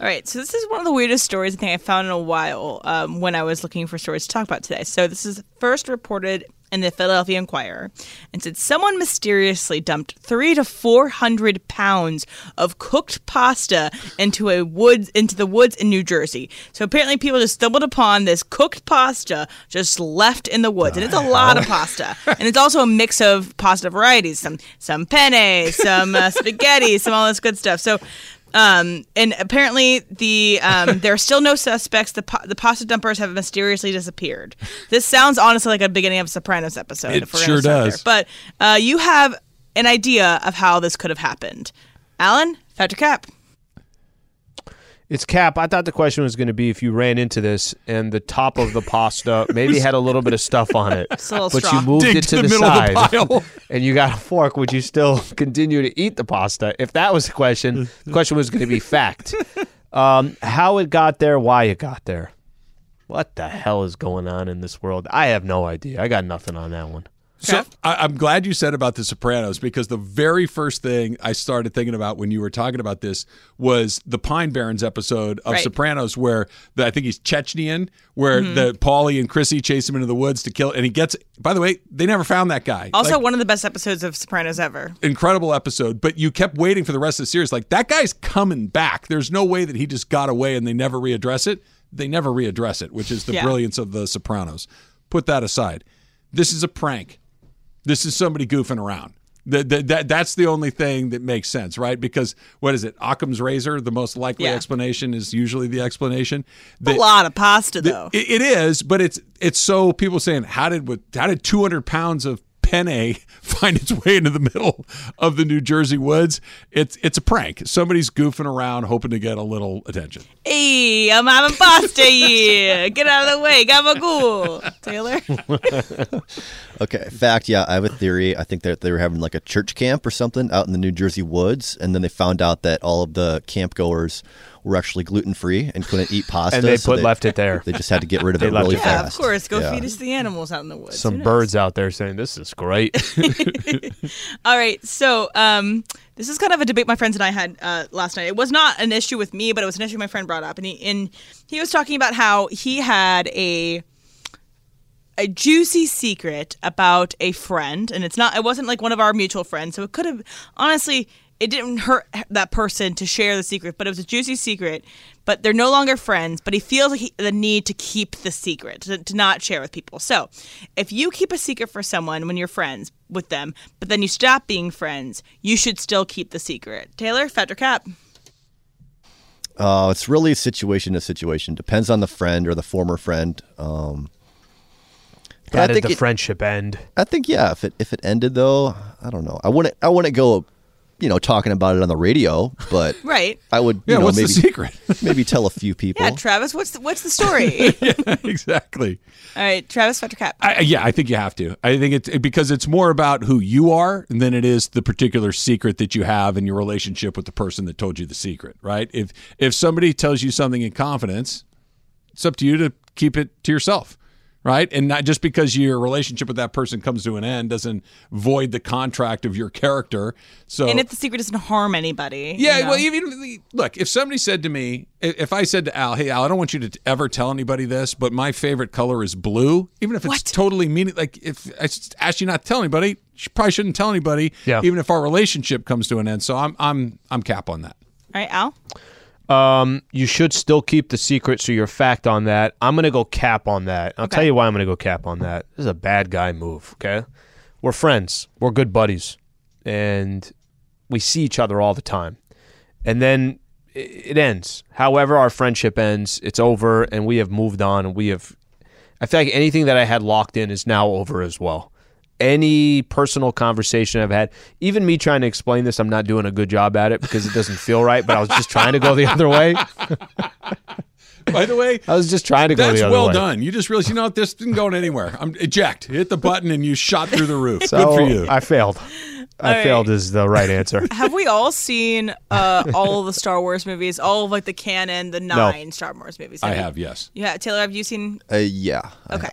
All right, so this is one of the weirdest stories I think I found in a while um, when I was looking for stories to talk about today. So this is first reported in the Philadelphia Inquirer, and said someone mysteriously dumped three to four hundred pounds of cooked pasta into a woods into the woods in New Jersey. So apparently, people just stumbled upon this cooked pasta just left in the woods, and it's a lot of pasta, and it's also a mix of pasta varieties, some some penne, some uh, spaghetti, some all this good stuff. So. Um, and apparently, the um, there are still no *laughs* suspects. The pa- the pasta dumpers have mysteriously disappeared. This sounds honestly like a beginning of a Sopranos episode. It if we're sure does. There. But uh, you have an idea of how this could have happened. Alan, Fact or Cap. It's Cap. I thought the question was going to be if you ran into this and the top of the pasta maybe had a little bit of stuff on it, It's a little but straw. you moved Dig it to to the the, middle of the side pile. *laughs* and you got a fork, would you still *laughs* continue to eat the pasta? If that was the question, the question was going to be fact. Um, how it got there, why it got there. What the hell is going on in this world? I have no idea. I got nothing on that one. So I, I'm glad you said about The Sopranos because the very first thing I started thinking about when you were talking about this was the Pine Barrens episode of Right. Sopranos, where the, I think he's Chechenian, where mm-hmm. the Paulie and Chrissy chase him into the woods to kill, and he gets. By the way, they never found that guy. Also, Like, one of the best episodes of Sopranos ever. incredible episode, but you kept waiting for the rest of the series. Like that guy's coming back. There's no way that he just got away and they never readdress it. They never readdress it, which is the Yeah. brilliance of the Sopranos. Put that aside. This is a prank. This is somebody goofing around. That, that, that that's the only thing that makes sense, right? Because what is it? Occam's razor. The most likely Yeah. explanation is usually the explanation. a lot of pasta though. it, it is, but it's it's so people saying how did what how did 200 pounds of penne *laughs* find its way into the middle of the New Jersey woods? It's it's a prank. Somebody's goofing around hoping to get a little attention. hey, I'm having pasta here. Get out of the way, gabagool. Taylor. *laughs* Okay, fact, yeah, I have a theory. I think that they were having like a church camp or something out in the New Jersey woods, and then they found out that all of the camp goers were actually gluten free and couldn't eat pasta. And they so put left it there. They just had to get rid of it really it Yeah, of course. Go Yeah. feed us the animals out in the woods. Some birds out there saying this is great. *laughs* *laughs* All right, so um, this is kind of a debate my friends and I had uh, last night. It was not an issue with me, but it was an issue my friend brought up, and he and he was talking about how he had a a juicy secret about a friend, and it's not. It wasn't like one of our mutual friends, so it could have honestly. It didn't hurt that person to share the secret, but it was a juicy secret. But they're no longer friends. But he feels like he, the need to keep the secret, to, to not share with people. So, if you keep a secret for someone when you're friends with them, but then you stop being friends, you should still keep the secret. Taylor, Fact or Cap? Uh, it's really situation to situation. Depends on the friend or the former friend. Um, but How I did think the it- friendship end? I think yeah. If it if it ended though, I don't know. I wouldn't I wouldn't go, you know, talking about it on the radio. But *laughs* Right. I would. Yeah, know, what's maybe, the secret? *laughs* maybe tell a few *laughs* people. Yeah, Travis, what's the, what's the story? yeah, exactly. All right, Travis, Fat Cap? I, yeah, I think you have to. I think it's because it's more about who you are than it is the particular secret that you have in your relationship with the person that told you the secret, right? If if somebody tells you something in confidence, it's up to you to keep it to yourself, right? And not just because your relationship with that person comes to an end doesn't void the contract of your character. So and if the secret doesn't harm anybody. yeah, you know? well, even look, if somebody said to me, if I said to Al, "Hey, Al, I don't want you to ever tell anybody this, but my favorite color is blue," even if it's What? totally meaning, like if I asked you not to tell anybody, you probably shouldn't tell anybody, Yeah. even if our relationship comes to an end. So I'm, I'm, I'm cap on that. All right, Al? Um, you should still keep the secret, so you're fact on that. I'm gonna go cap on that. I'll tell you why I'm gonna go cap on that. This is a bad guy move. Okay, we're friends, we're good buddies, and we see each other all the time. And then it ends. However, our friendship ends. It's over, and we have moved on, and we have. I feel like anything that I had locked in is now over as well. Any personal conversation I've had, even me trying to explain this, I'm not doing a good job at it because it doesn't feel right. But I was just trying to go the other way. *laughs* By the way, I was just trying to go that's the other well way. done. You just realized, you know what, this isn't going anywhere. I'm eject. Hit the button, and you shot through the roof. So Good for you. I failed. I right. failed is the right answer. *laughs* Have we all seen uh, all of the Star Wars movies, all of like the canon, the nine Star Wars movies? I you- have, yes. Yeah, Taylor, have you seen? Uh, yeah. I Okay.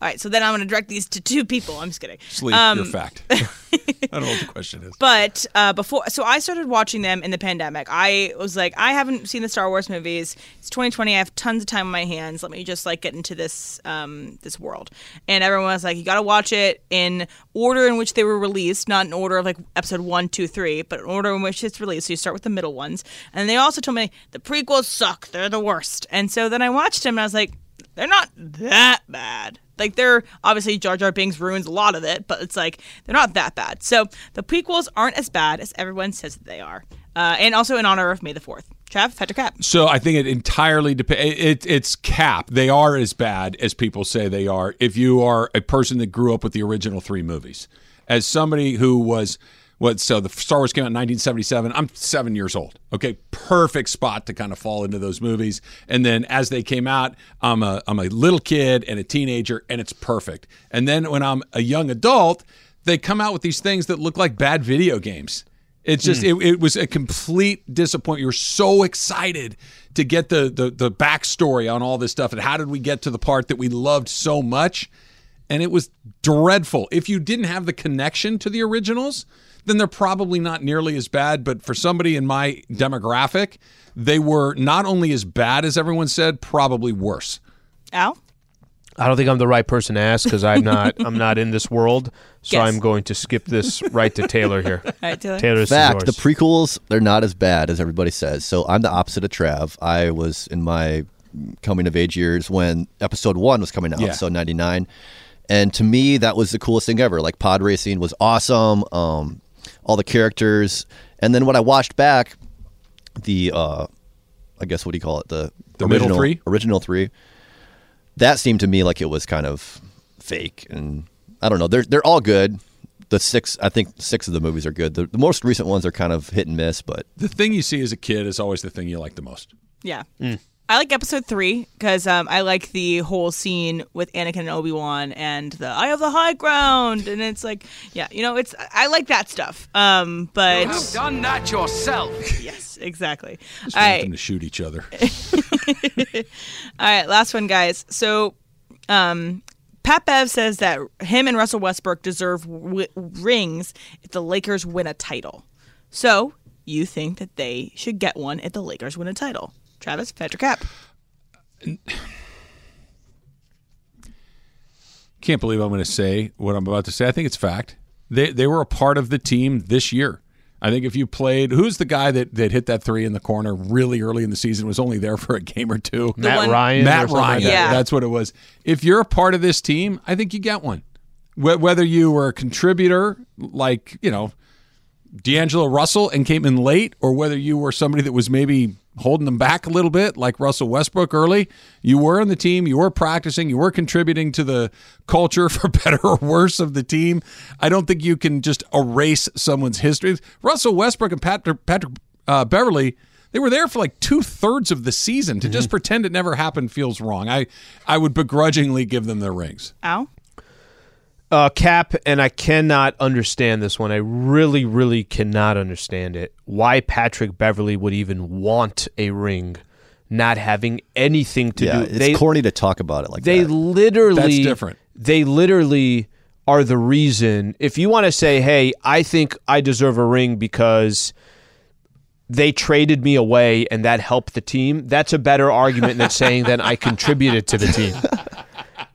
All right, so then I'm going to direct these to two people. I'm just kidding. Sleep, Um, your fact. *laughs* I don't know what the question is. But uh, before, so I started watching them in the pandemic. I was like, I haven't seen the Star Wars movies. It's 2020. I have tons of time on my hands. Let me just like get into this um, this world. And everyone was like, you got to watch it in order in which they were released, not in order of like episode one, two, three, but in order in which it's released. So you start with the middle ones. And they also told me the prequels suck. They're the worst. And so then I watched them and I was like, they're not that bad. Like they're obviously Jar Jar Binks ruins a lot of it, but it's like they're not that bad. So the prequels aren't as bad as everyone says that they are. Uh, and also in honor of May the Fourth. Trav, Fact or Cap. So I think it entirely depends. It, it's cap. They are as bad as people say they are. If you are a person that grew up with the original three movies, as somebody who was what? So the Star Wars came out in 1977. I'm seven years old. Okay, perfect spot to kind of fall into those movies. And then as they came out, I'm a I'm a little kid and a teenager, and it's perfect. And then when I'm a young adult, they come out with these things that look like bad video games. It's just hmm. it, it was a complete disappointment. You're so excited to get the, the the backstory on all this stuff and how did we get to the part that we loved so much, and it was dreadful. If you didn't have the connection to the originals, then they're probably not nearly as bad. But for somebody in my demographic, they were not only as bad as everyone said, probably worse. Al? I don't think I'm the right person to ask because I'm not. I'm not in this world, so Yes. I'm going to skip this right to Taylor here. All *laughs* right, Taylor. Taylor, this Fact: the prequels they're not as bad as everybody says. So I'm the opposite of Trav. I was in my coming of age years when Episode One was coming out, Yeah. so '99, and to me that was the coolest thing ever. Like pod racing was awesome. Um, all the characters. And then when I watched back the, uh, I guess what do you call it? The, The middle original, three? Original three. That seemed to me like it was kind of fake, and I don't know. They're they're all good. The six, I think six of the movies are good. The, the most recent ones are kind of hit and miss, but The thing you see as a kid is always the thing you like the most. Yeah. I like episode three because um, I like the whole scene with Anakin and Obi Wan and the "I have the high ground," and it's like, yeah, you know, it's I like that stuff. Um, but done that yourself. yes, exactly. Just All want right, them to shoot each other. *laughs* all right, last one, guys. So, um, Pat Bev says that him and Russell Westbrook deserve w- rings if the Lakers win a title. So, you think that they should get one if the Lakers win a title? Travis, Fact or Cap. Can't believe I'm going to say what I'm about to say. I think it's fact. They they were a part of the team this year. I think if you played, who's the guy that, that hit that three in the corner really early in the season was only there for a game or two? Matt one- Ryan. Matt Ryan. like. Yeah. That's what it was. If you're a part of this team, I think you get one. Whether you were a contributor, like, you know, D'Angelo Russell and came in late, or whether you were somebody that was maybe holding them back a little bit, like Russell Westbrook early, you were on the team, you were practicing, you were contributing to the culture, *laughs* for better or worse, of the team. I don't think you can just erase someone's history. Russell Westbrook and Patrick, Patrick uh, Beverley. They were there for like two thirds of the season. To just pretend it never happened feels wrong. I, I would begrudgingly give them their rings. Al? Uh, Cap, and I cannot understand this one. I really, really cannot understand it. Why Patrick Beverley would even want a ring, not having anything to yeah, do. it's they corny to talk about it like they that. literally That's different. They literally are the reason. If you want to say, "Hey, I think I deserve a ring because they traded me away and that helped the team," that's a better argument than saying that I contributed to the team. *laughs*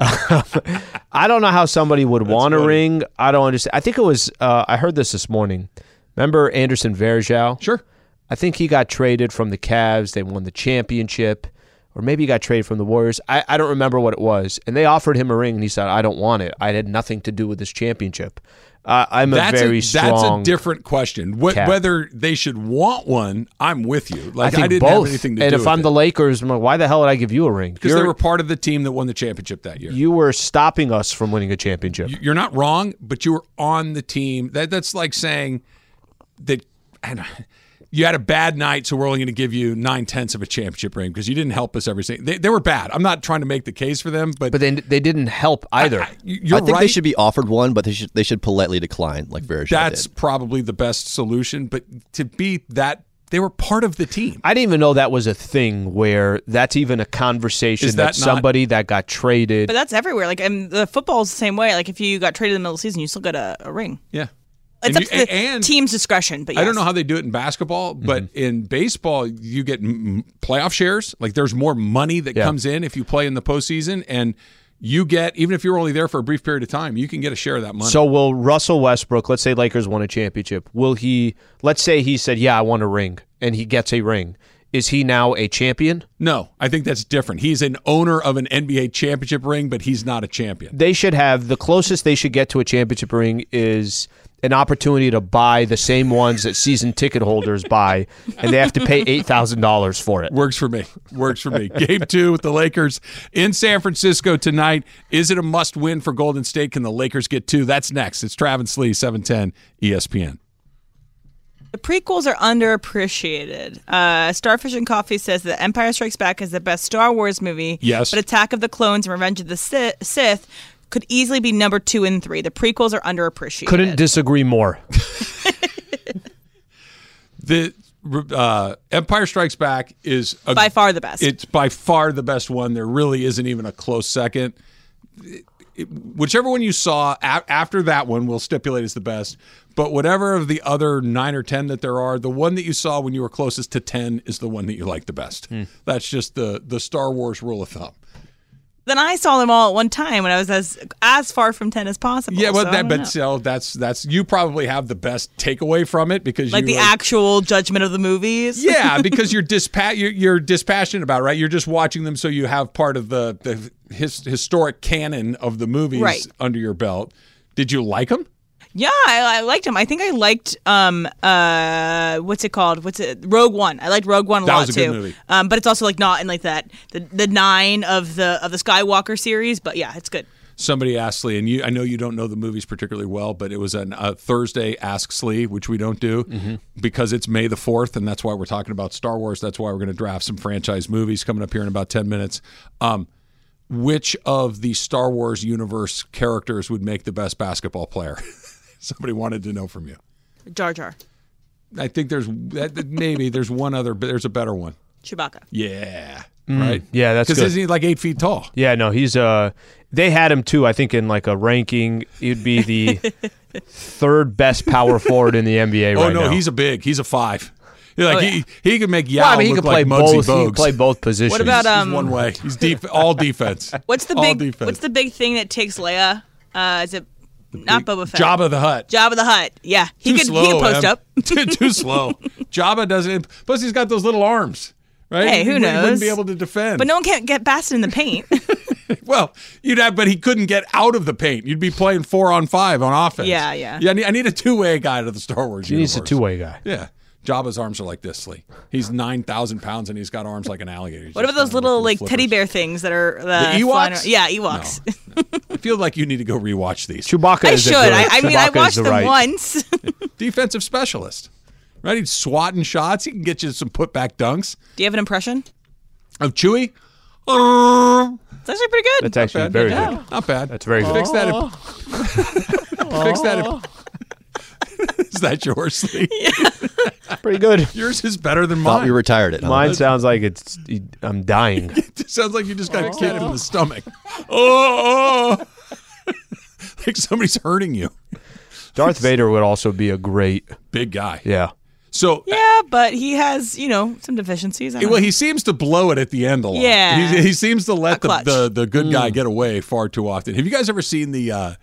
*laughs* I don't know how somebody would want a funny. ring. I don't understand. I think it was. Uh, I heard this this morning. Remember Anderson Varejao? Sure. I think he got traded from the Cavs. They won the championship, or maybe he got traded from the Warriors. I, I don't remember what it was. And they offered him a ring, and he said, "I don't want it. I had nothing to do with this championship." Uh, I'm a very a, strong. That's a different question. Wh- whether they should want one, I'm with you. Like I think didn't both. have anything to and do if with I'm it. the Lakers, I'm like, why the hell would I give you a ring? because they were part of the team that won the championship that year. you were stopping us from winning a championship. You're not wrong, but you were on the team. That that's like saying that and you had a bad night, so we're only going to give you nine tenths of a championship ring because you didn't help us every single. They, they were bad. I'm not trying to make the case for them, but but they they didn't help either. I- you're I think right. they should be offered one, but they should they should politely decline, like Verge That's did. probably the best solution. But to be that, they were part of the team. I didn't even know that was a thing where that's even a conversation Is that, that not- somebody that got traded. But that's everywhere. Like, and the football's the same way. Like, if you got traded in the middle of the season, you still get a, a ring. Yeah. It's And up you- to the and- team's discretion. But I don't know how they do it in basketball, but Mm-hmm. in baseball, you get m- playoff shares. Like there's more money that Yeah. comes in if you play in the postseason, and you get even if you're only there for a brief period of time, you can get a share of that money. So will Russell Westbrook, let's say Lakers won a championship, will he let's say he said, "Yeah, I want a ring." And he gets a ring. Is he now a champion? no, I think that's different. He's an owner of an NBA championship ring, but he's not a champion. They should have the closest they should get to a championship ring is an opportunity to buy the same ones that season ticket holders buy and they have to pay $8,000 for it. Works for me. Works for me. Game two with the Lakers in San Francisco tonight. Is it a must win for Golden State? Can the Lakers get two? That's next. It's Travis Lee, E 710 ESPN. The prequels are underappreciated. Uh, Starfish and Coffee says that Empire Strikes Back is the best Star Wars movie. Yes. But Attack of the Clones and Revenge of the Sith could easily be number two and three. The prequels are underappreciated. Couldn't disagree more. *laughs* The uh, Empire Strikes Back is a, By far the best. It's by far the best one. There really isn't even a close second. It- it- whichever one you saw a- after that one, we'll stipulate is the best. But whatever of the other nine or ten that there are, the one that you saw when you were closest to ten is the one that you like the best. Hmm. That's just the the Star Wars rule of thumb. Then I saw them all at one time when I was as as far from ten as possible. Yeah, well, so that, but so that's that's you probably have the best takeaway from it because like the actual judgment of the movies. yeah, *laughs* because you're dispa- you're, you're dispassionate about it, right. You're just watching them, so you have part of the the his, historic canon of the movies Right. under your belt. Did you like them? Yeah, I, I liked him. I think I liked um uh what's it called? What's it? Rogue One. I liked Rogue One a That lot was a good too. movie. Um, but it's also like not in like that the the nine of the of the Skywalker series. But yeah, it's good. Somebody asked Lee, and you, I know you don't know the movies particularly well, but it was a uh, Thursday Asks Lee, which we don't do Mm-hmm. because it's May the 4th, and that's why we're talking about Star Wars. That's why we're going to draft some franchise movies coming up here in about 10 minutes. Um, which of the Star Wars universe characters would make the best basketball player? *laughs* Somebody wanted to know from you. Jar Jar, I think there's maybe there's one other, but there's a better one. Chewbacca. Yeah. Mm, Right? yeah, that's Because good. isn't he like eight feet tall? Yeah, no, he's uh they had him too, I think in like a ranking, he'd be the *laughs* third best power forward in the NBA Right. oh, right no, now. he's a big. He's a five. You're like Oh, yeah. he, he could make Yao well, I mean, he look could play like Muggsy both. He Bogues. could play both positions. What about um? He's one way. He's deep, all defense. *laughs* What's the All big defense. What's the big thing that takes Leia? Uh, is it not Boba Fett? Jabba the Hutt. Jabba the Hutt. Yeah, he Too could slow, he could post Em. up. *laughs* too, too slow. *laughs* Jabba doesn't. Plus, he's got those little arms, right? Hey, who wouldn't- He wouldn't be able to defend. But no one can't get past in the paint. *laughs* well, you'd have, but he couldn't get out of the paint. You'd be playing four on five on offense. Yeah, yeah. Yeah, I need, I need a two way guy to the Star Wars. He needs a two-way guy. Yeah. Jabba's arms are like this, Lee. He's nine thousand pounds and he's got arms like an alligator. He's what about those little little like teddy bear things that are uh, The Ewoks? Yeah, Ewoks. I feel like you need to go rewatch these. Chewbacca I is should. a good. I, I mean, I Chewbacca is watched the them right. once. *laughs* Defensive specialist. Right? He's swatting shots. He can get you some putback dunks. Do you have an impression? Of Chewie? It's actually pretty good. That's actually very Yeah, good. Not bad. That's very good. *laughs* Fix that. Fix that. In- *laughs* is that yours, Lee? *laughs* Pretty good. Yours is better than Thought mine. we retired it. huh? Mine sounds like it's. I'm dying. *laughs* It sounds like you just got kicked in the stomach. Oh, oh. like somebody's hurting you. Darth Vader would also be a great. Big guy. Yeah. So yeah, but he has you know some deficiencies. Well, know. he seems to blow it at the end a lot. Yeah. he, he seems to let the, the the good guy get away far too often. Have you guys ever seen the uh,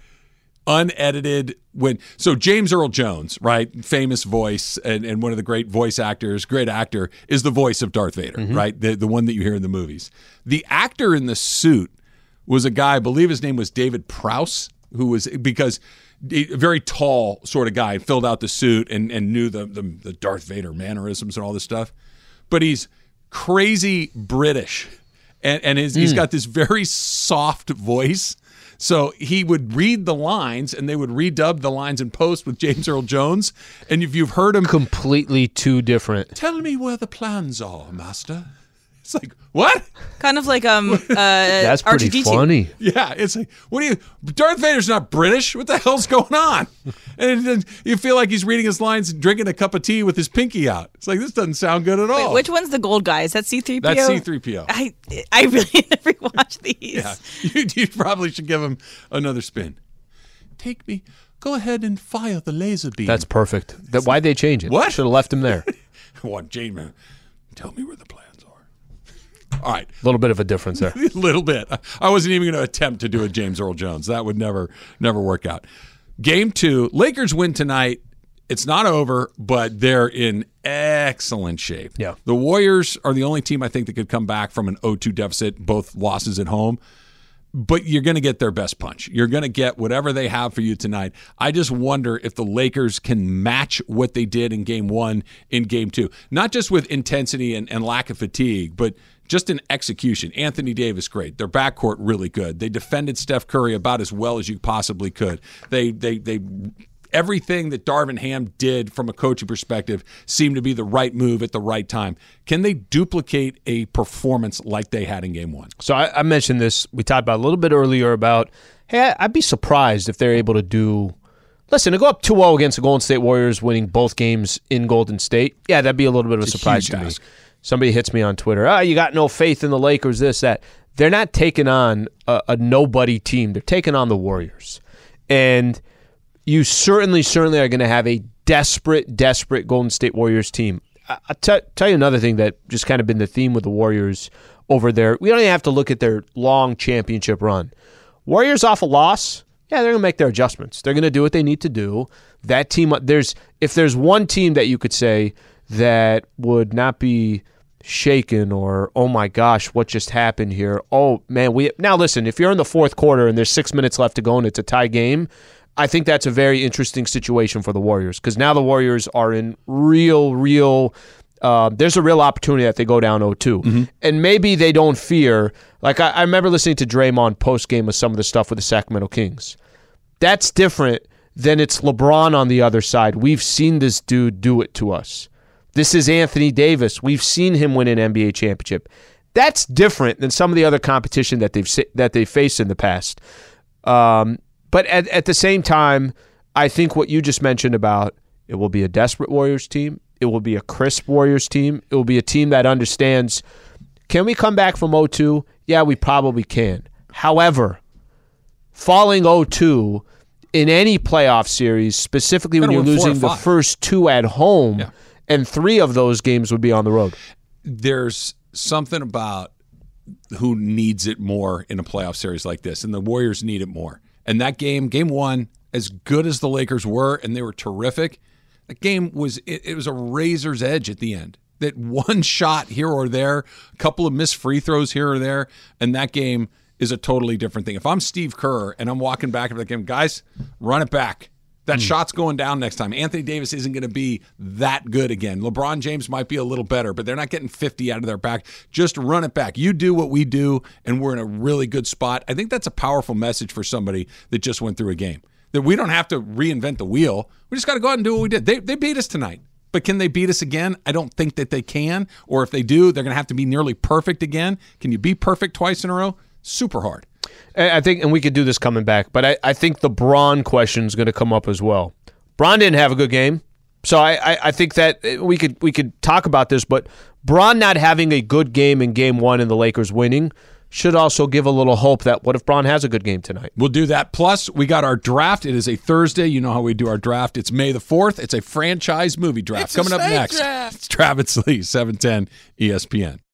unedited when? So James Earl Jones, right, famous voice and, and one of the great voice actors, great actor, is the voice of Darth Vader, mm-hmm. right? The the one that you hear in the movies. The actor in the suit was a guy, I believe his name was David Prowse, who was because a very tall sort of guy filled out the suit and, and knew the, the the Darth Vader mannerisms and all this stuff. But he's crazy British. And and his, he's mm. got this very soft voice. So he would read the lines and they would redub the lines in post with James Earl Jones. And if you've heard him Completely two different. tell me where the plans are, master. It's like, what? kind of like um *laughs* uh That's pretty R2D2. funny. Yeah, it's like, what do you? Darth Vader's not British. What the hell's going on? *laughs* And then you feel like he's reading his lines, and drinking a cup of tea with his pinky out. It's like this doesn't sound good at all. Wait, which one's the gold guy? Is that C3PO? That's C-3PO. I I really *laughs* never watched these. Yeah, you, you probably should give him another spin. Take me. Go ahead and fire the laser beam. That's perfect. That why'd they change it? What? Should have left him there. one, James. Tell me where the plans are. All right. A little bit of a difference there. *laughs* a little bit. I wasn't even going to attempt to do a James Earl Jones. That would never, never work out. Game two, Lakers win tonight. It's not over, but they're in excellent shape. Yeah. The Warriors are the only team I think that could come back from an 0-2 deficit, both losses at home. But you're going to get their best punch. You're going to get whatever they have for you tonight. I just wonder if the Lakers can match what they did in game one in game two. Not just with intensity and, and lack of fatigue, but just in execution. Anthony Davis, great. Their backcourt, really good. They defended Steph Curry about as well as you possibly could. They, they, they, everything that Darvin Ham did from a coaching perspective seemed to be the right move at the right time. Can they duplicate a performance like they had in game one? So I, I mentioned this. We talked about a little bit earlier about, hey, I'd be surprised if they're able to do. Listen, to go up 2 0 against the Golden State Warriors, winning both games in Golden State, yeah, that'd be a little bit of a surprise to ask. me. Somebody hits me on Twitter, ah, you got no faith in the Lakers, this, that. They're not taking on a, a nobody team. They're taking on the Warriors. And you certainly, certainly are going to have a desperate, desperate Golden State Warriors team. I'll t- tell you another thing that just kind of been the theme with the Warriors over there. We don't even have to look at their long championship run. Warriors off a loss, yeah, they're going to make their adjustments. They're going to do what they need to do. That team, uh, there's if there's one team that you could say that would not be shaken or oh my gosh, what just happened here? Oh man, we now listen. If you're in the fourth quarter and there's six minutes left to go and it's a tie game, I think that's a very interesting situation for the Warriors because now the Warriors are in real, real. Uh, there's a real opportunity that they go down 0-2. and maybe they don't fear. Like I, I remember listening to Draymond post game with some of the stuff with the Sacramento Kings. That's different than it's LeBron on the other side. We've seen this dude do it to us. This is Anthony Davis. We've seen him win an NBA championship. That's different than some of the other competition that they've that they faced in the past. Um, but at, at the same time, I think what you just mentioned about it will be a desperate Warriors team. It will be a crisp Warriors team. It will be a team that understands can we come back from 0-2? Yeah, we probably can. However, falling 0-2 in any playoff series, specifically when you're win four or losing the first two at home, and three of those games would be on the road. there's something about who needs it more in a playoff series like this, and the Warriors need it more. And that game, game one, as good as the Lakers were, and they were terrific, that game was it, it was a razor's edge at the end. That one *laughs* shot here or there, a couple of missed free throws here or there, and that game is a totally different thing. If I'm Steve Kerr and I'm walking back into the game, guys, run it back. That hmm. shot's going down next time. Anthony Davis isn't going to be that good again. LeBron James might be a little better, but they're not getting 50 out of their back. Just run it back. You do what we do, and we're in a really good spot. I think that's a powerful message for somebody that just went through a game. That we don't have to reinvent the wheel. We just got to go out and do what we did. They, they beat us tonight. But can they beat us again? I don't think that they can. Or if they do, they're going to have to be nearly perfect again. Can you be perfect twice in a row? Super hard. I I think, and we could do this coming back, but I, I think the Bron question is going to come up as well. Bron didn't have a good game, so I, I, I think that uh, we could we could talk about this. But Bron not having a good game in Game One and the Lakers winning should also give a little hope that what if Bron has a good game tonight? We'll do that. Plus, we got our draft. It is a Thursday. You know how we do our draft. It's May the 4th. It's a franchise movie draft. It's a Coming up next. draft. It's Travis Lee, 710 ESPN.